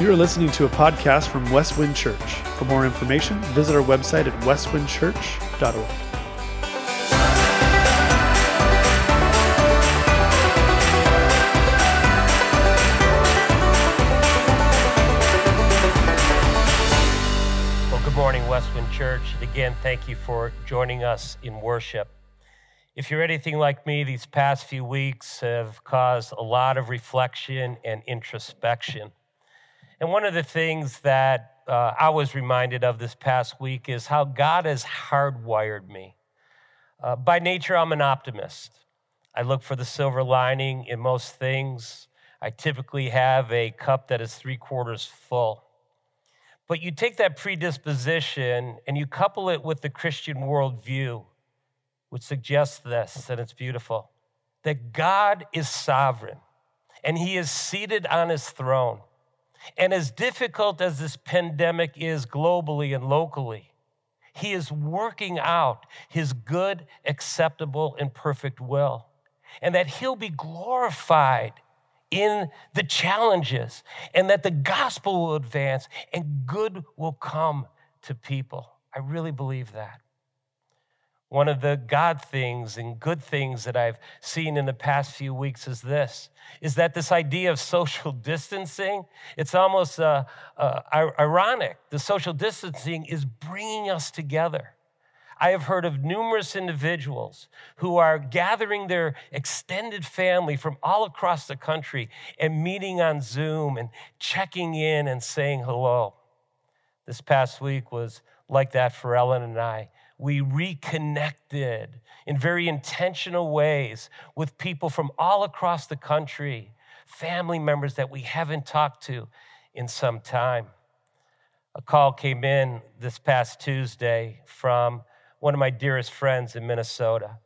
You are listening to a podcast from Westwind Church. For more information, visit our website at westwindchurch.org. Well, good morning, Westwind Church. And again, thank you for joining us in worship. If you're anything like me, these past few weeks have caused a lot of reflection and introspection. And one of the things that uh, I was reminded of this past week is how God has hardwired me. Uh, by nature, I'm an optimist. I look for the silver lining in most things. I typically have a cup that is three quarters full. But you take that predisposition and you couple it with the Christian worldview, which suggests this, and it's beautiful that God is sovereign and he is seated on his throne. And as difficult as this pandemic is globally and locally, he is working out his good, acceptable, and perfect will. And that he'll be glorified in the challenges, and that the gospel will advance and good will come to people. I really believe that. One of the God things and good things that I've seen in the past few weeks is this is that this idea of social distancing, it's almost uh, uh, ironic. The social distancing is bringing us together. I have heard of numerous individuals who are gathering their extended family from all across the country and meeting on Zoom and checking in and saying hello. This past week was like that for Ellen and I we reconnected in very intentional ways with people from all across the country, family members that we haven't talked to in some time. A call came in this past Tuesday from one of my dearest friends in Minnesota.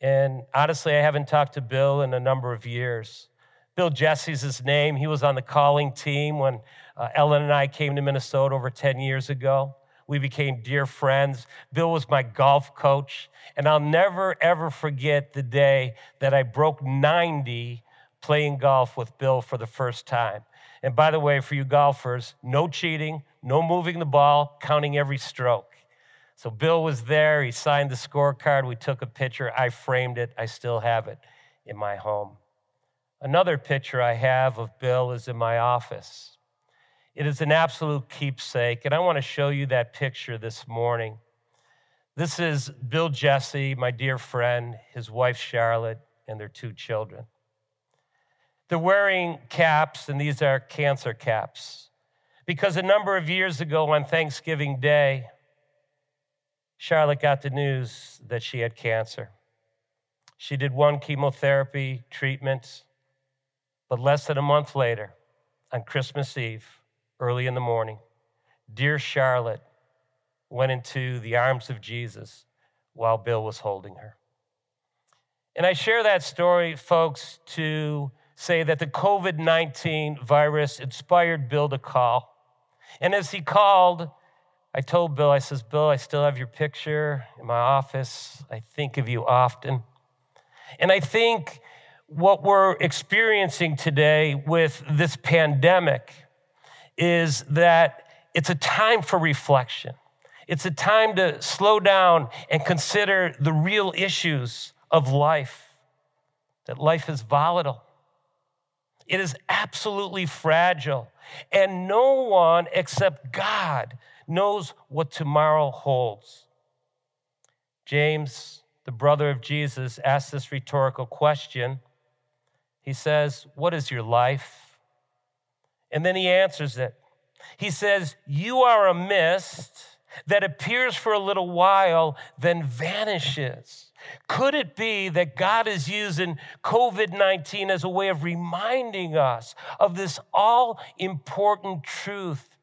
And honestly, I haven't talked to Bill in a number of years. Bill Jesse's his name. He was on the calling team when uh, Ellen and I came to Minnesota over 10 years ago. We became dear friends. Bill was my golf coach. And I'll never, ever forget the day that I broke 90 playing golf with Bill for the first time. And by the way, for you golfers, no cheating, no moving the ball, counting every stroke. So Bill was there. He signed the scorecard. We took a picture. I framed it. I still have it in my home. Another picture I have of Bill is in my office. It is an absolute keepsake, and I want to show you that picture this morning. This is Bill Jesse, my dear friend, his wife Charlotte, and their two children. They're wearing caps, and these are cancer caps, because a number of years ago on Thanksgiving Day, Charlotte got the news that she had cancer. She did one chemotherapy treatment, but less than a month later, on Christmas Eve, early in the morning, dear Charlotte went into the arms of Jesus while Bill was holding her. And I share that story, folks, to say that the COVID 19 virus inspired Bill to call. And as he called, I told Bill, I says, Bill, I still have your picture in my office. I think of you often. And I think what we're experiencing today with this pandemic is that it's a time for reflection. It's a time to slow down and consider the real issues of life, that life is volatile. It is absolutely fragile. And no one except God knows what tomorrow holds. James, the brother of Jesus, asks this rhetorical question. He says, What is your life? And then he answers it. He says, You are a mist that appears for a little while, then vanishes. Could it be that God is using COVID 19 as a way of reminding us of this all important truth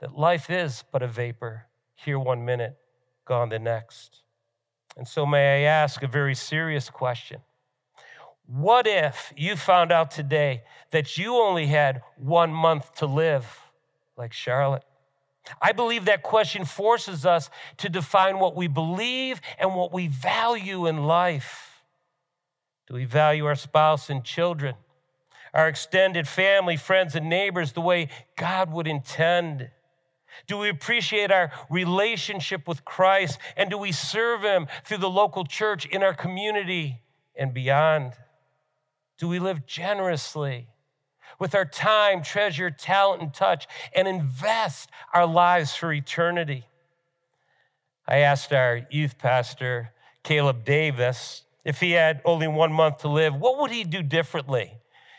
that life is but a vapor, here one minute, gone the next? And so, may I ask a very serious question? What if you found out today that you only had one month to live, like Charlotte? I believe that question forces us to define what we believe and what we value in life. Do we value our spouse and children? our extended family, friends, and neighbors the way God would intend? Do we appreciate our relationship with Christ? And do we serve Him through the local church in our community and beyond? Do we live generously with our time, treasure, talent, and touch and invest our lives for eternity? I asked our youth pastor, Caleb Davis, if he had only one month to live, what would he do differently?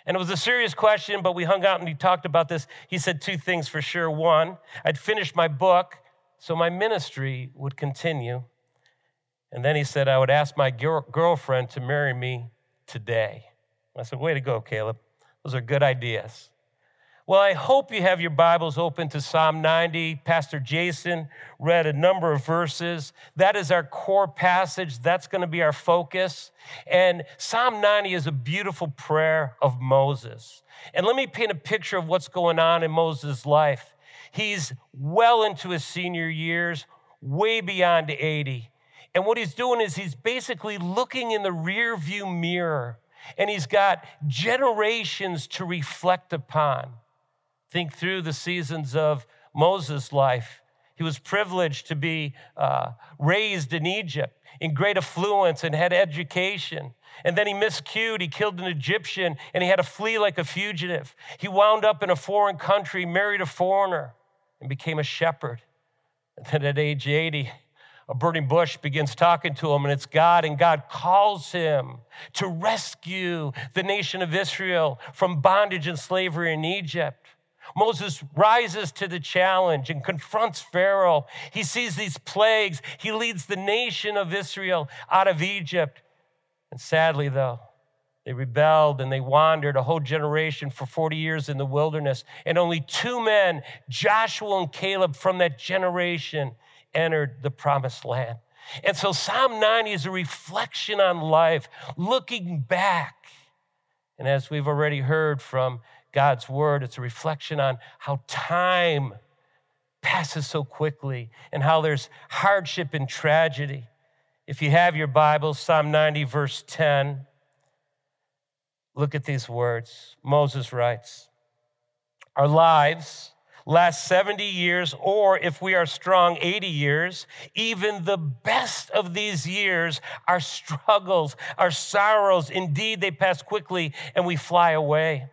And it was a serious question, but we hung out and he talked about this. He said two things for sure. One, I'd finish my book, so my ministry would continue. And then he said, I would ask my girlfriend to marry me today. I said, Way to go, Caleb. Those are good ideas. Well, I hope you have your Bibles open to Psalm 90. Pastor Jason read a number of verses. That is our core passage. That's going to be our focus. And Psalm 90 is a beautiful prayer of Moses. And let me paint a picture of what's going on in Moses' life. He's well into his senior years, way beyond 80. And what he's doing is he's basically looking in the rear view mirror and he's got generations to reflect upon. Think through the seasons of Moses' life. He was privileged to be uh, raised in Egypt in great affluence and had education. And then he miscued. He killed an Egyptian and he had to flee like a fugitive. He wound up in a foreign country, married a foreigner, and became a shepherd. And then at age 80, a burning bush begins talking to him, and it's God, and God calls him to rescue the nation of Israel from bondage and slavery in Egypt. Moses rises to the challenge and confronts Pharaoh. He sees these plagues. He leads the nation of Israel out of Egypt. And sadly, though, they rebelled and they wandered a whole generation for 40 years in the wilderness. And only two men, Joshua and Caleb, from that generation entered the promised land. And so Psalm 90 is a reflection on life, looking back. And as we've already heard from God's word. It's a reflection on how time passes so quickly and how there's hardship and tragedy. If you have your Bible, Psalm 90, verse 10, look at these words. Moses writes, Our lives last 70 years, or if we are strong, 80 years, even the best of these years our struggles, our sorrows. Indeed, they pass quickly and we fly away.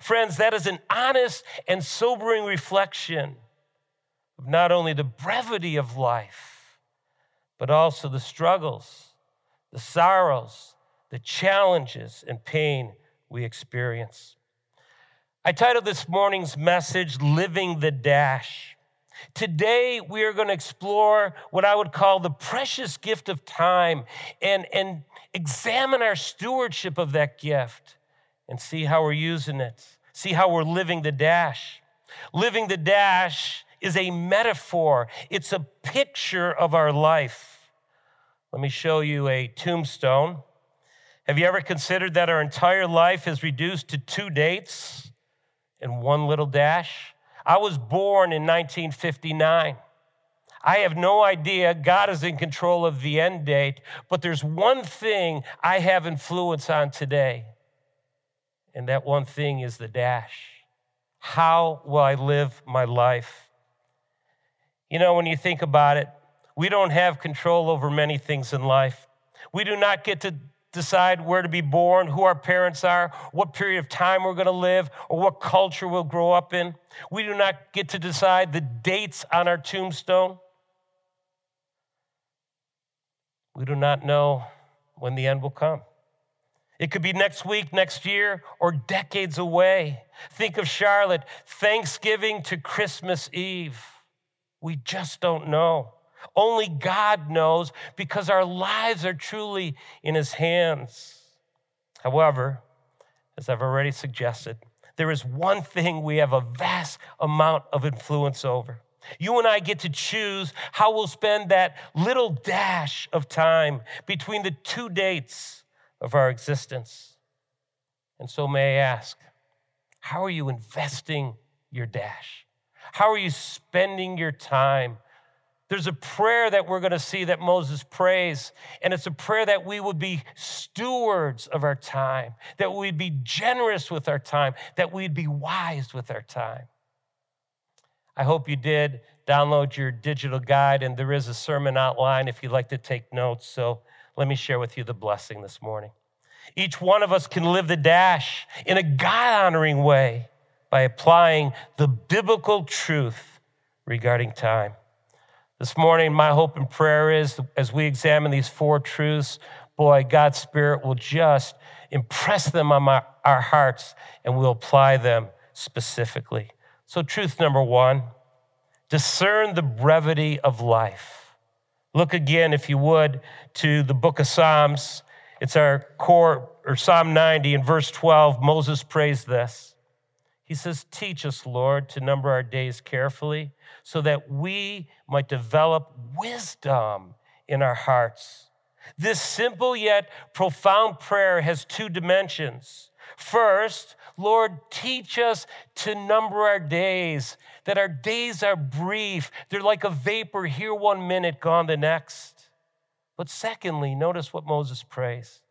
Friends, that is an honest and sobering reflection of not only the brevity of life, but also the struggles, the sorrows, the challenges, and pain we experience. I titled this morning's message, Living the Dash. Today, we are going to explore what I would call the precious gift of time and, and examine our stewardship of that gift and see how we're using it, see how we're living the dash. Living the dash is a metaphor, it's a picture of our life. Let me show you a tombstone. Have you ever considered that our entire life is reduced to two dates and one little dash? I was born in 1959. I have no idea. God is in control of the end date, but there's one thing I have influence on today and that one thing is the dash. How will I live my life? You know, when you think about it, we don't have control over many things in life. We do not get to decide where to be born, who our parents are, what period of time we're going to live, or what culture we'll grow up in. We do not get to decide the dates on our tombstone. We do not know when the end will come. It could be next week, next year, or decades away. Think of Charlotte, Thanksgiving to Christmas Eve. We just don't know. Only God knows because our lives are truly in His hands. However, as I've already suggested, there is one thing we have a vast amount of influence over. You and I get to choose how we'll spend that little dash of time between the two dates of our existence. And so, may I ask, how are you investing your dash? How are you spending your time There's a prayer that we're going to see that Moses prays, and it's a prayer that we would be stewards of our time, that we'd be generous with our time, that we'd be wise with our time. I hope you did download your digital guide, and there is a sermon outline if you'd like to take notes. So let me share with you the blessing this morning. Each one of us can live the dash in a God honoring way by applying the biblical truth regarding time. This morning, my hope and prayer is as we examine these four truths, boy, God's Spirit will just impress them on my, our hearts and we'll apply them specifically. So, truth number one discern the brevity of life. Look again, if you would, to the book of Psalms. It's our core, or Psalm 90 in verse 12. Moses prays this. He says, Teach us, Lord, to number our days carefully so that we might develop wisdom in our hearts. This simple yet profound prayer has two dimensions. First, Lord, teach us to number our days, that our days are brief. They're like a vapor, here one minute, gone the next. But secondly, notice what Moses prays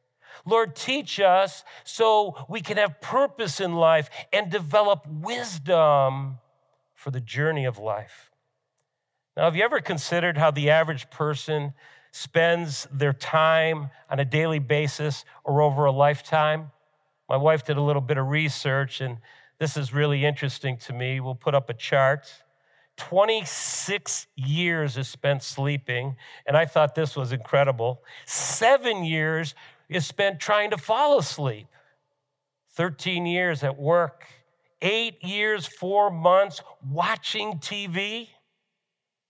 Lord, teach us so we can have purpose in life and develop wisdom for the journey of life. Now, have you ever considered how the average person spends their time on a daily basis or over a lifetime? My wife did a little bit of research, and this is really interesting to me. We'll put up a chart. 26 years is spent sleeping, and I thought this was incredible. Seven years is spent trying to fall asleep. 13 years at work, eight years, four months watching TV,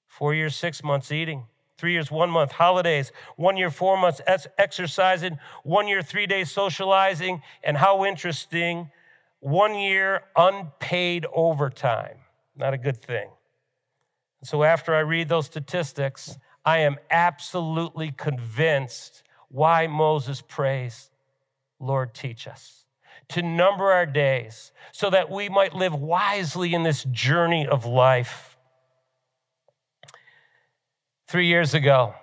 four years, six months eating, three years, one month holidays, one year, four months exercising, one year, three days socializing, and how interesting, one year unpaid overtime. Not a good thing. So after I read those statistics, I am absolutely convinced why Moses prays, Lord, teach us to number our days so that we might live wisely in this journey of life. Three years ago,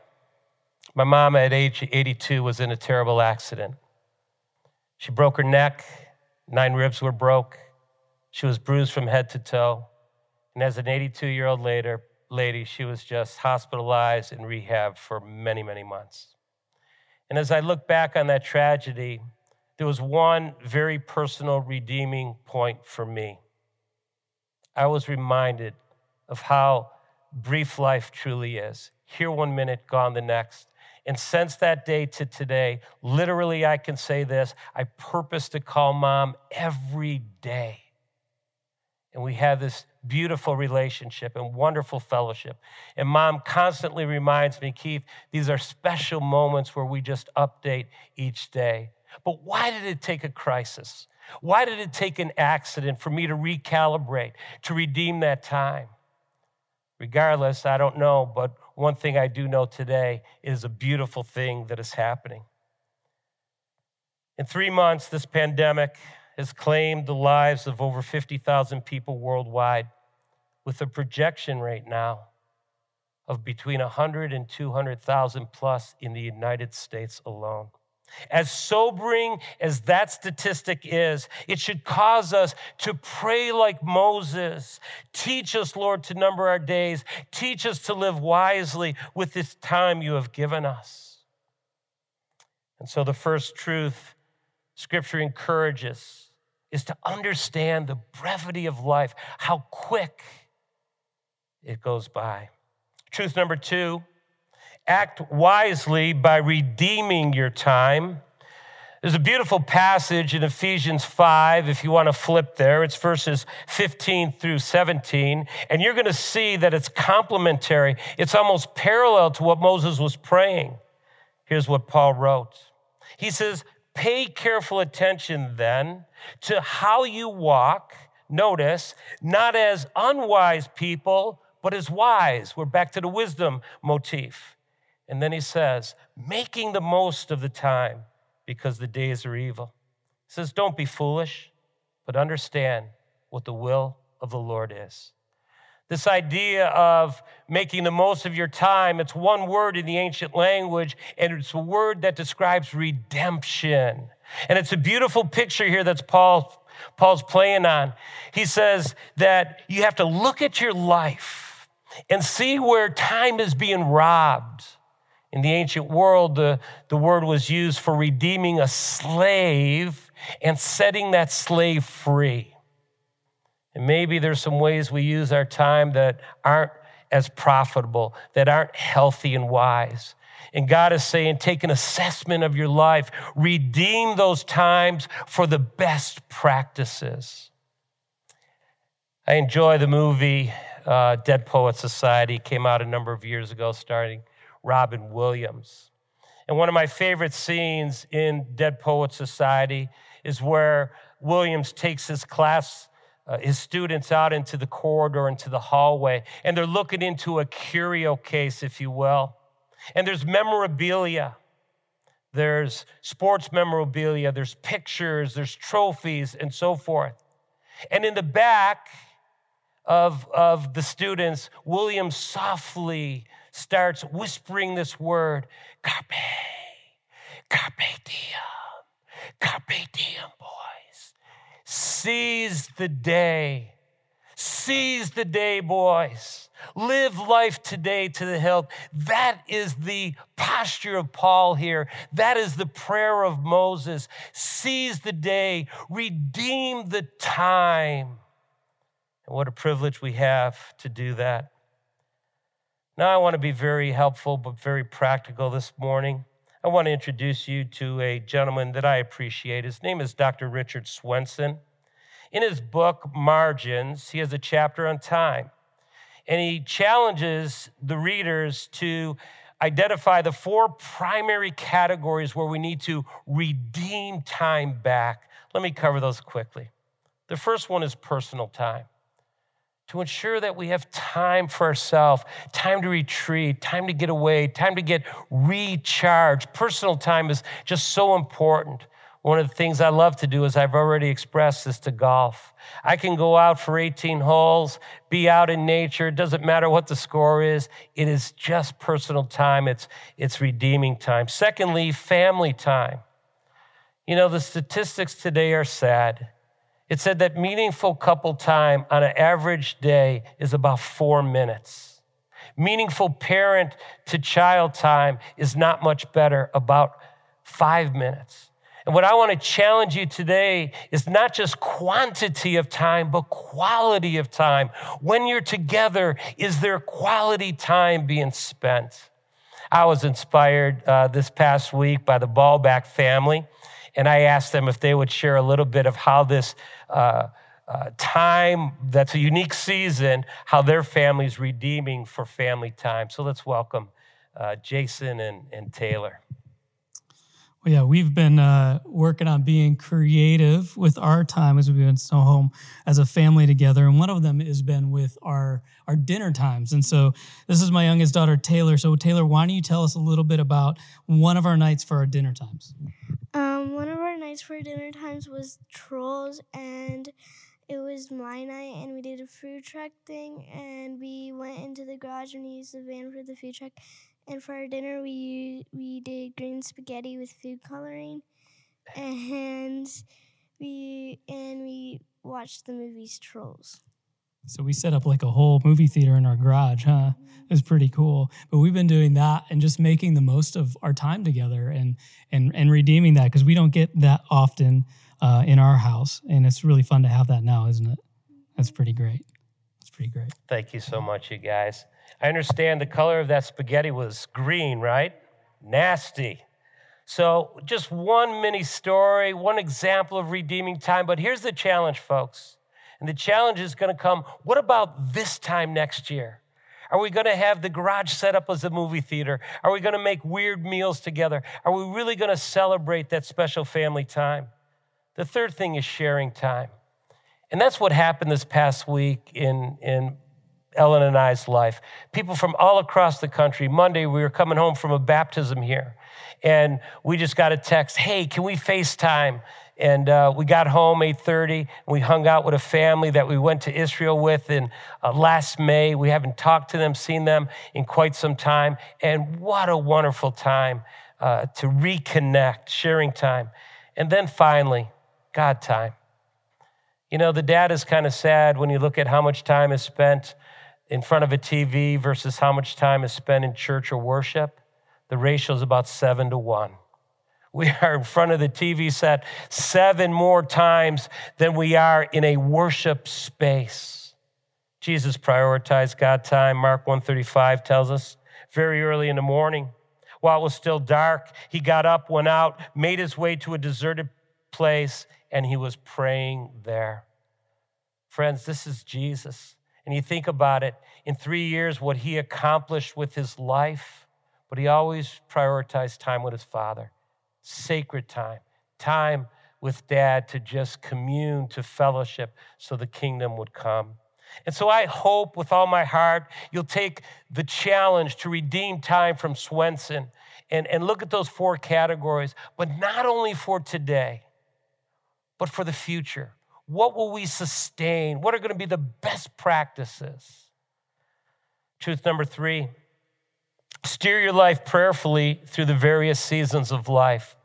my mom at age 82 was in a terrible accident. She broke her neck, nine ribs were broke. She was bruised from head to toe. And as an 82 year old lady, she was just hospitalized in rehab for many, many months. And as I look back on that tragedy, there was one very personal redeeming point for me. I was reminded of how brief life truly is. Here one minute, gone the next. And since that day to today, literally, I can say this I purpose to call mom every day. And we have this beautiful relationship and wonderful fellowship. And mom constantly reminds me, Keith, these are special moments where we just update each day. But why did it take a crisis? Why did it take an accident for me to recalibrate, to redeem that time? Regardless, I don't know, but one thing I do know today is a beautiful thing that is happening. In three months, this pandemic has claimed the lives of over 50,000 people worldwide with a projection right now of between 100 and 200,000 plus in the United States alone. As sobering as that statistic is, it should cause us to pray like Moses. Teach us, Lord, to number our days. Teach us to live wisely with this time you have given us. And so, the first truth Scripture encourages is to understand the brevity of life, how quick it goes by. Truth number two act wisely by redeeming your time. There's a beautiful passage in Ephesians 5, if you want to flip there. It's verses 15 through 17. And you're going to see that it's complementary. It's almost parallel to what Moses was praying. Here's what Paul wrote He says, Pay careful attention then to how you walk. Notice, not as unwise people, but as wise. We're back to the wisdom motif. And then he says, making the most of the time because the days are evil. He says, don't be foolish, but understand what the will of the Lord is. This idea of making the most of your time, it's one word in the ancient language, and it's a word that describes redemption. And it's a beautiful picture here that's Paul, Paul's playing on. He says that you have to look at your life and see where time is being robbed. In the ancient world, the, the word was used for redeeming a slave and setting that slave free. And maybe there's some ways we use our time that aren't as profitable, that aren't healthy and wise. And God is saying, take an assessment of your life, redeem those times for the best practices. I enjoy the movie uh, Dead Poet Society, came out a number of years ago, starring Robin Williams. And one of my favorite scenes in Dead Poet Society is where Williams takes his class uh, his students out into the corridor, into the hallway, and they're looking into a curio case, if you will. And there's memorabilia. There's sports memorabilia, there's pictures, there's trophies, and so forth. And in the back of, of the students, William softly starts whispering this word, carpe, carpe diem, carpe diem, boy. Seize the day. Seize the day, boys. Live life today to the hilt. That is the posture of Paul here. That is the prayer of Moses. Seize the day, redeem the time. And what a privilege we have to do that. Now, I want to be very helpful but very practical this morning. I want to introduce you to a gentleman that I appreciate. His name is Dr. Richard Swenson. In his book, Margins, he has a chapter on time. And he challenges the readers to identify the four primary categories where we need to redeem time back. Let me cover those quickly. The first one is personal time to ensure that we have time for ourselves, time to retreat, time to get away, time to get recharged. Personal time is just so important. One of the things I love to do, as I've already expressed, is to golf. I can go out for 18 holes, be out in nature. It doesn't matter what the score is. It is just personal time. It's, it's redeeming time. Secondly, family time. You know, the statistics today are sad. It said that meaningful couple time on an average day is about four minutes. Meaningful parent to child time is not much better, about five minutes. And what I want to challenge you today is not just quantity of time, but quality of time. When you're together, is there quality time being spent? I was inspired uh, this past week by the Ballback family and I asked them if they would share a little bit of how this uh, uh, time that's a unique season, how their family's redeeming for family time. So let's welcome uh, Jason and, and Taylor. Well, yeah, we've been uh, working on being creative with our time as we've been so home as a family together, and one of them has been with our our dinner times. And so, this is my youngest daughter, Taylor. So, Taylor, why don't you tell us a little bit about one of our nights for our dinner times? Um, one of our nights for dinner times was trolls, and it was my night, and we did a food truck thing, and we went into the garage and we used the van for the food truck and for our dinner, we we did green spaghetti with food coloring, and we and we watched the movies Trolls. So we set up like a whole movie theater in our garage, huh? It was pretty cool. But we've been doing that and just making the most of our time together and and and redeeming that because we don't get that often uh, in our house, and it's really fun to have that now, isn't it? That's pretty great. It's pretty great. Thank you so much, you guys. I understand the color of that spaghetti was green, right? Nasty. So, just one mini story, one example of redeeming time. But here's the challenge, folks. And the challenge is going to come what about this time next year? Are we going to have the garage set up as a movie theater? Are we going to make weird meals together? Are we really going to celebrate that special family time? The third thing is sharing time. And that's what happened this past week in, in Ellen and I's life. People from all across the country. Monday, we were coming home from a baptism here, and we just got a text Hey, can we FaceTime? And uh, we got home 8.30 we hung out with a family that we went to israel with in uh, last may. We haven't talked to them seen them in quite some time. And what a wonderful time uh, to reconnect sharing time. And then finally god time. You know the data is kind of sad when you look at how much time is spent in front of a tv versus how much time is spent in church or worship. The ratio is about seven to one we are in front of the TV set seven more times than we are in a worship space. Jesus prioritized God time. Mark 135 tells us very early in the morning, while it was still dark, he got up, went out, made his way to a deserted place, and he was praying there. Friends, this is Jesus. And you think about it, in three years, what he accomplished with his life, but he always prioritized time with his Father sacred time, time with dad to just commune, to fellowship, so the kingdom would come. And so I hope with all my heart you'll take the challenge to redeem time from Swenson and, and look at those four categories, but not only for today, but for the future. What will we sustain? What are going to be the best practices? Truth number three Steer your life prayerfully through the various seasons of life.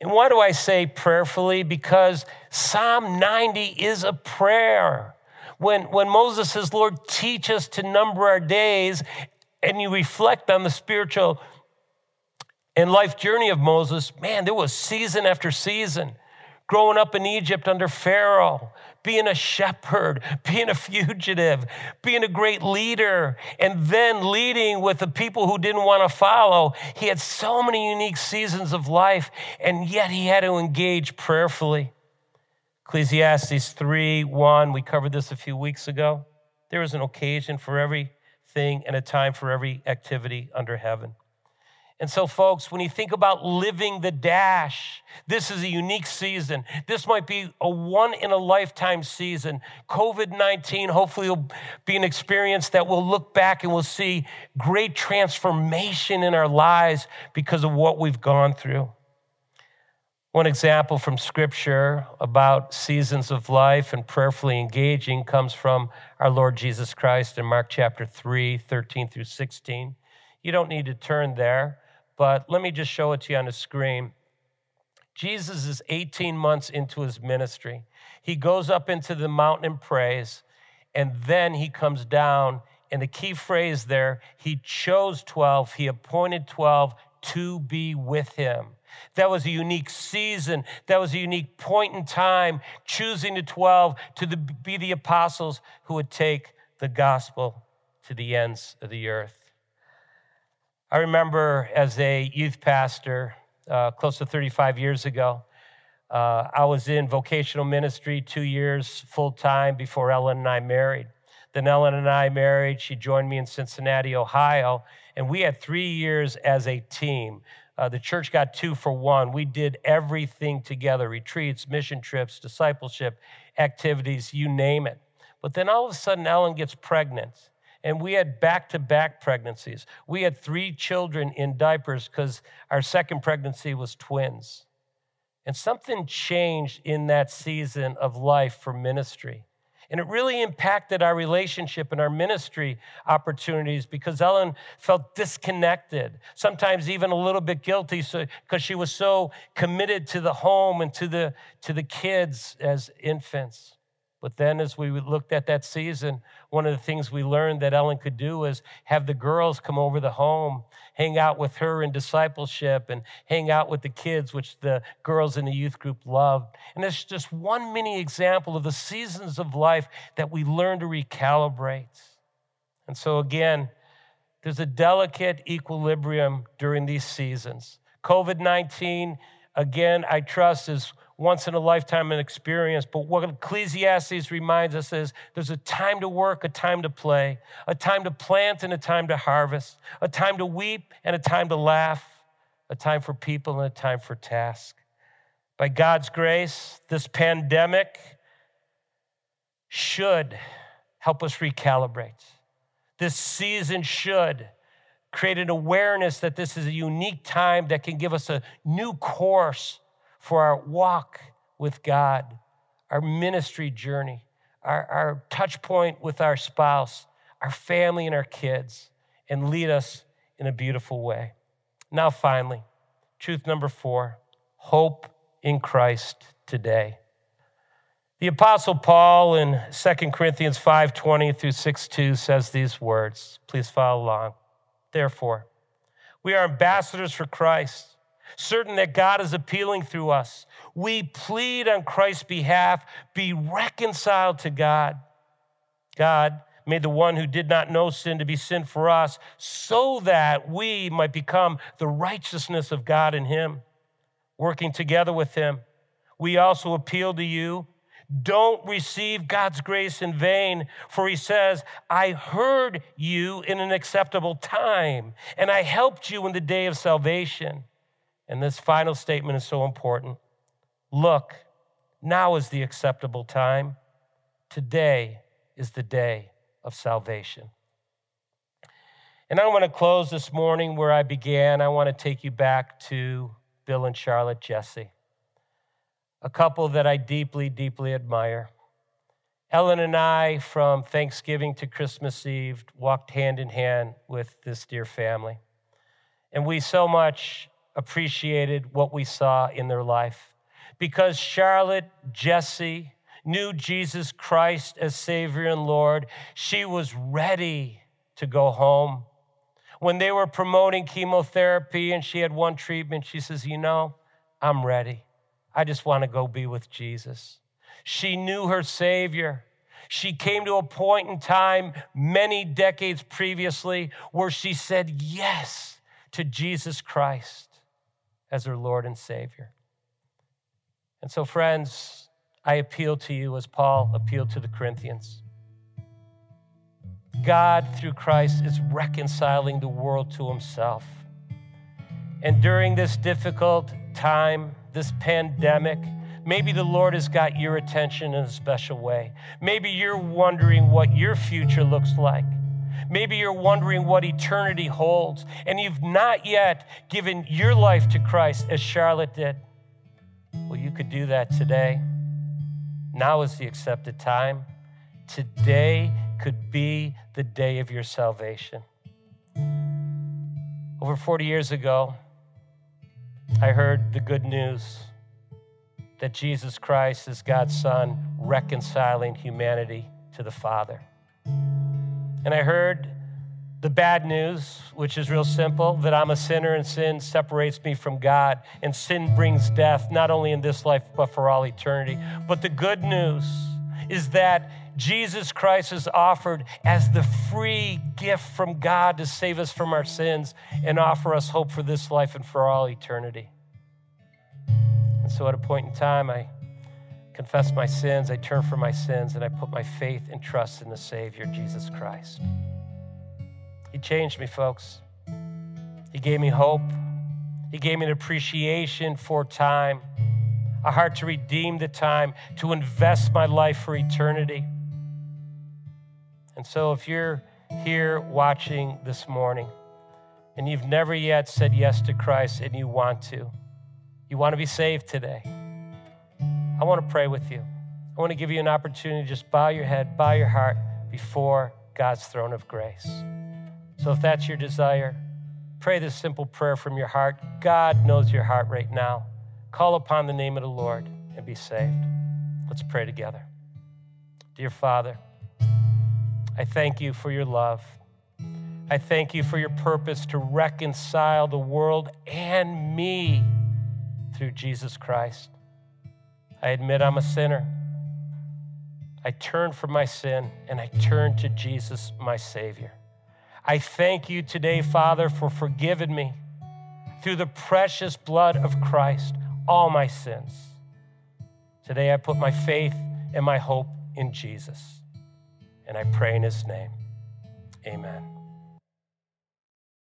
And why do I say prayerfully? Because Psalm 90 is a prayer. When, when Moses says, Lord, teach us to number our days, and you reflect on the spiritual and life journey of Moses, man, there was season after season growing up in Egypt under Pharaoh, being a shepherd, being a fugitive, being a great leader, and then leading with the people who didn't want to follow. He had so many unique seasons of life, and yet he had to engage prayerfully. Ecclesiastes 3 1, we covered this a few weeks ago. There is an occasion for everything and a time for every activity under heaven. And so, folks, when you think about living the dash, this is a unique season. This might be a one in a lifetime season. COVID 19 hopefully will be an experience that we'll look back and we'll see great transformation in our lives because of what we've gone through. One example from scripture about seasons of life and prayerfully engaging comes from our Lord Jesus Christ in Mark chapter 3, 13 through 16. You don't need to turn there but let me just show it to you on the screen. Jesus is 18 months into his ministry. He goes up into the mountain and prays, and then he comes down. And the key phrase there, he chose 12, he appointed 12 to be with him. That was a unique season. That was a unique point in time, choosing the 12 to the, be the apostles who would take the gospel to the ends of the earth. I remember as a youth pastor uh, close to 35 years ago, uh, I was in vocational ministry two years full time before Ellen and I married. Then Ellen and I married. She joined me in Cincinnati, Ohio, and we had three years as a team. Uh, the church got two for one. We did everything together retreats, mission trips, discipleship activities, you name it. But then all of a sudden, Ellen gets pregnant and we had back to back pregnancies. We had three children in diapers because our second pregnancy was twins. And something changed in that season of life for ministry. And it really impacted our relationship and our ministry opportunities because Ellen felt disconnected, sometimes even a little bit guilty so, because she was so committed to the home and to the, to the kids as infants. But then, as we looked at that season, one of the things we learned that Ellen could do is have the girls come over the home, hang out with her in discipleship, and hang out with the kids, which the girls in the youth group loved. And it's just one mini example of the seasons of life that we learn to recalibrate. And so, again, there's a delicate equilibrium during these seasons. COVID 19, again, I trust is once in a lifetime an experience. But what Ecclesiastes reminds us is there's a time to work, a time to play, a time to plant and a time to harvest, a time to weep and a time to laugh, a time for people and a time for task. By God's grace, this pandemic should help us recalibrate. This season should create an awareness that this is a unique time that can give us a new course for our walk with God, our ministry journey, our, our touch point with our spouse, our family, and our kids, and lead us in a beautiful way. Now, finally, truth number four hope in Christ today. The apostle Paul in 2 Corinthians 5:20 through 6:2 says these words. Please follow along. Therefore, we are ambassadors for Christ, certain that God is appealing through us. We plead on Christ's behalf, be reconciled to God. God made the one who did not know sin to be sin for us, so that we might become the righteousness of God in him, working together with him. We also appeal to you don't receive God's grace in vain, for he says, I heard you in an acceptable time, and I helped you in the day of salvation. And this final statement is so important. Look, now is the acceptable time. Today is the day of salvation. And I want to close this morning where I began. I want to take you back to Bill and Charlotte Jesse a couple that I deeply, deeply admire. Ellen and I, from Thanksgiving to Christmas Eve, walked hand in hand with this dear family. And we so much appreciated what we saw in their life because Charlotte, Jesse, knew Jesus Christ as Savior and Lord. She was ready to go home. When they were promoting chemotherapy and she had one treatment, she says, You know, I'm ready. I just want to go be with Jesus. She knew her Savior. She came to a point in time many decades previously where she said yes to Jesus Christ as her Lord and Savior. And so, friends, I appeal to you as Paul appealed to the Corinthians. God, through Christ, is reconciling the world to himself. And during this difficult time, this pandemic, maybe the Lord has got your attention in a special way. Maybe you're wondering what your future looks like. Maybe you're wondering what eternity holds, and you've not yet given your life to Christ as Charlotte did. Well, you could do that today. Now is the accepted time. Today could be the day of your salvation. Over 40 years ago, I heard the good news that Jesus Christ is God's Son, reconciling humanity to the Father. And I heard the bad news, which is real simple that I'm a sinner and sin separates me from God, and sin brings death, not only in this life, but for all eternity. But the good news is that Jesus Christ is offered as the free gift from God to save us from our sins and offer us hope for this life and for all eternity. And so at a point in time, I confess my sins, I turn from my sins, and I put my faith and trust in the Savior, Jesus Christ. He changed me, folks. He gave me hope. He gave me an appreciation for time, a heart to redeem the time, to invest my life for eternity. And so, if you're here watching this morning and you've never yet said yes to Christ and you want to, you want to be saved today, I want to pray with you. I want to give you an opportunity to just bow your head, bow your heart before God's throne of grace. So, if that's your desire, pray this simple prayer from your heart. God knows your heart right now. Call upon the name of the Lord and be saved. Let's pray together. Dear Father, I thank you for your love. I thank you for your purpose to reconcile the world and me through Jesus Christ. I admit I'm a sinner. I turn from my sin and I turn to Jesus, my Savior. I thank you today, Father, for forgiving me through the precious blood of Christ, all my sins. Today I put my faith and my hope in Jesus. And I pray in his name. Amen.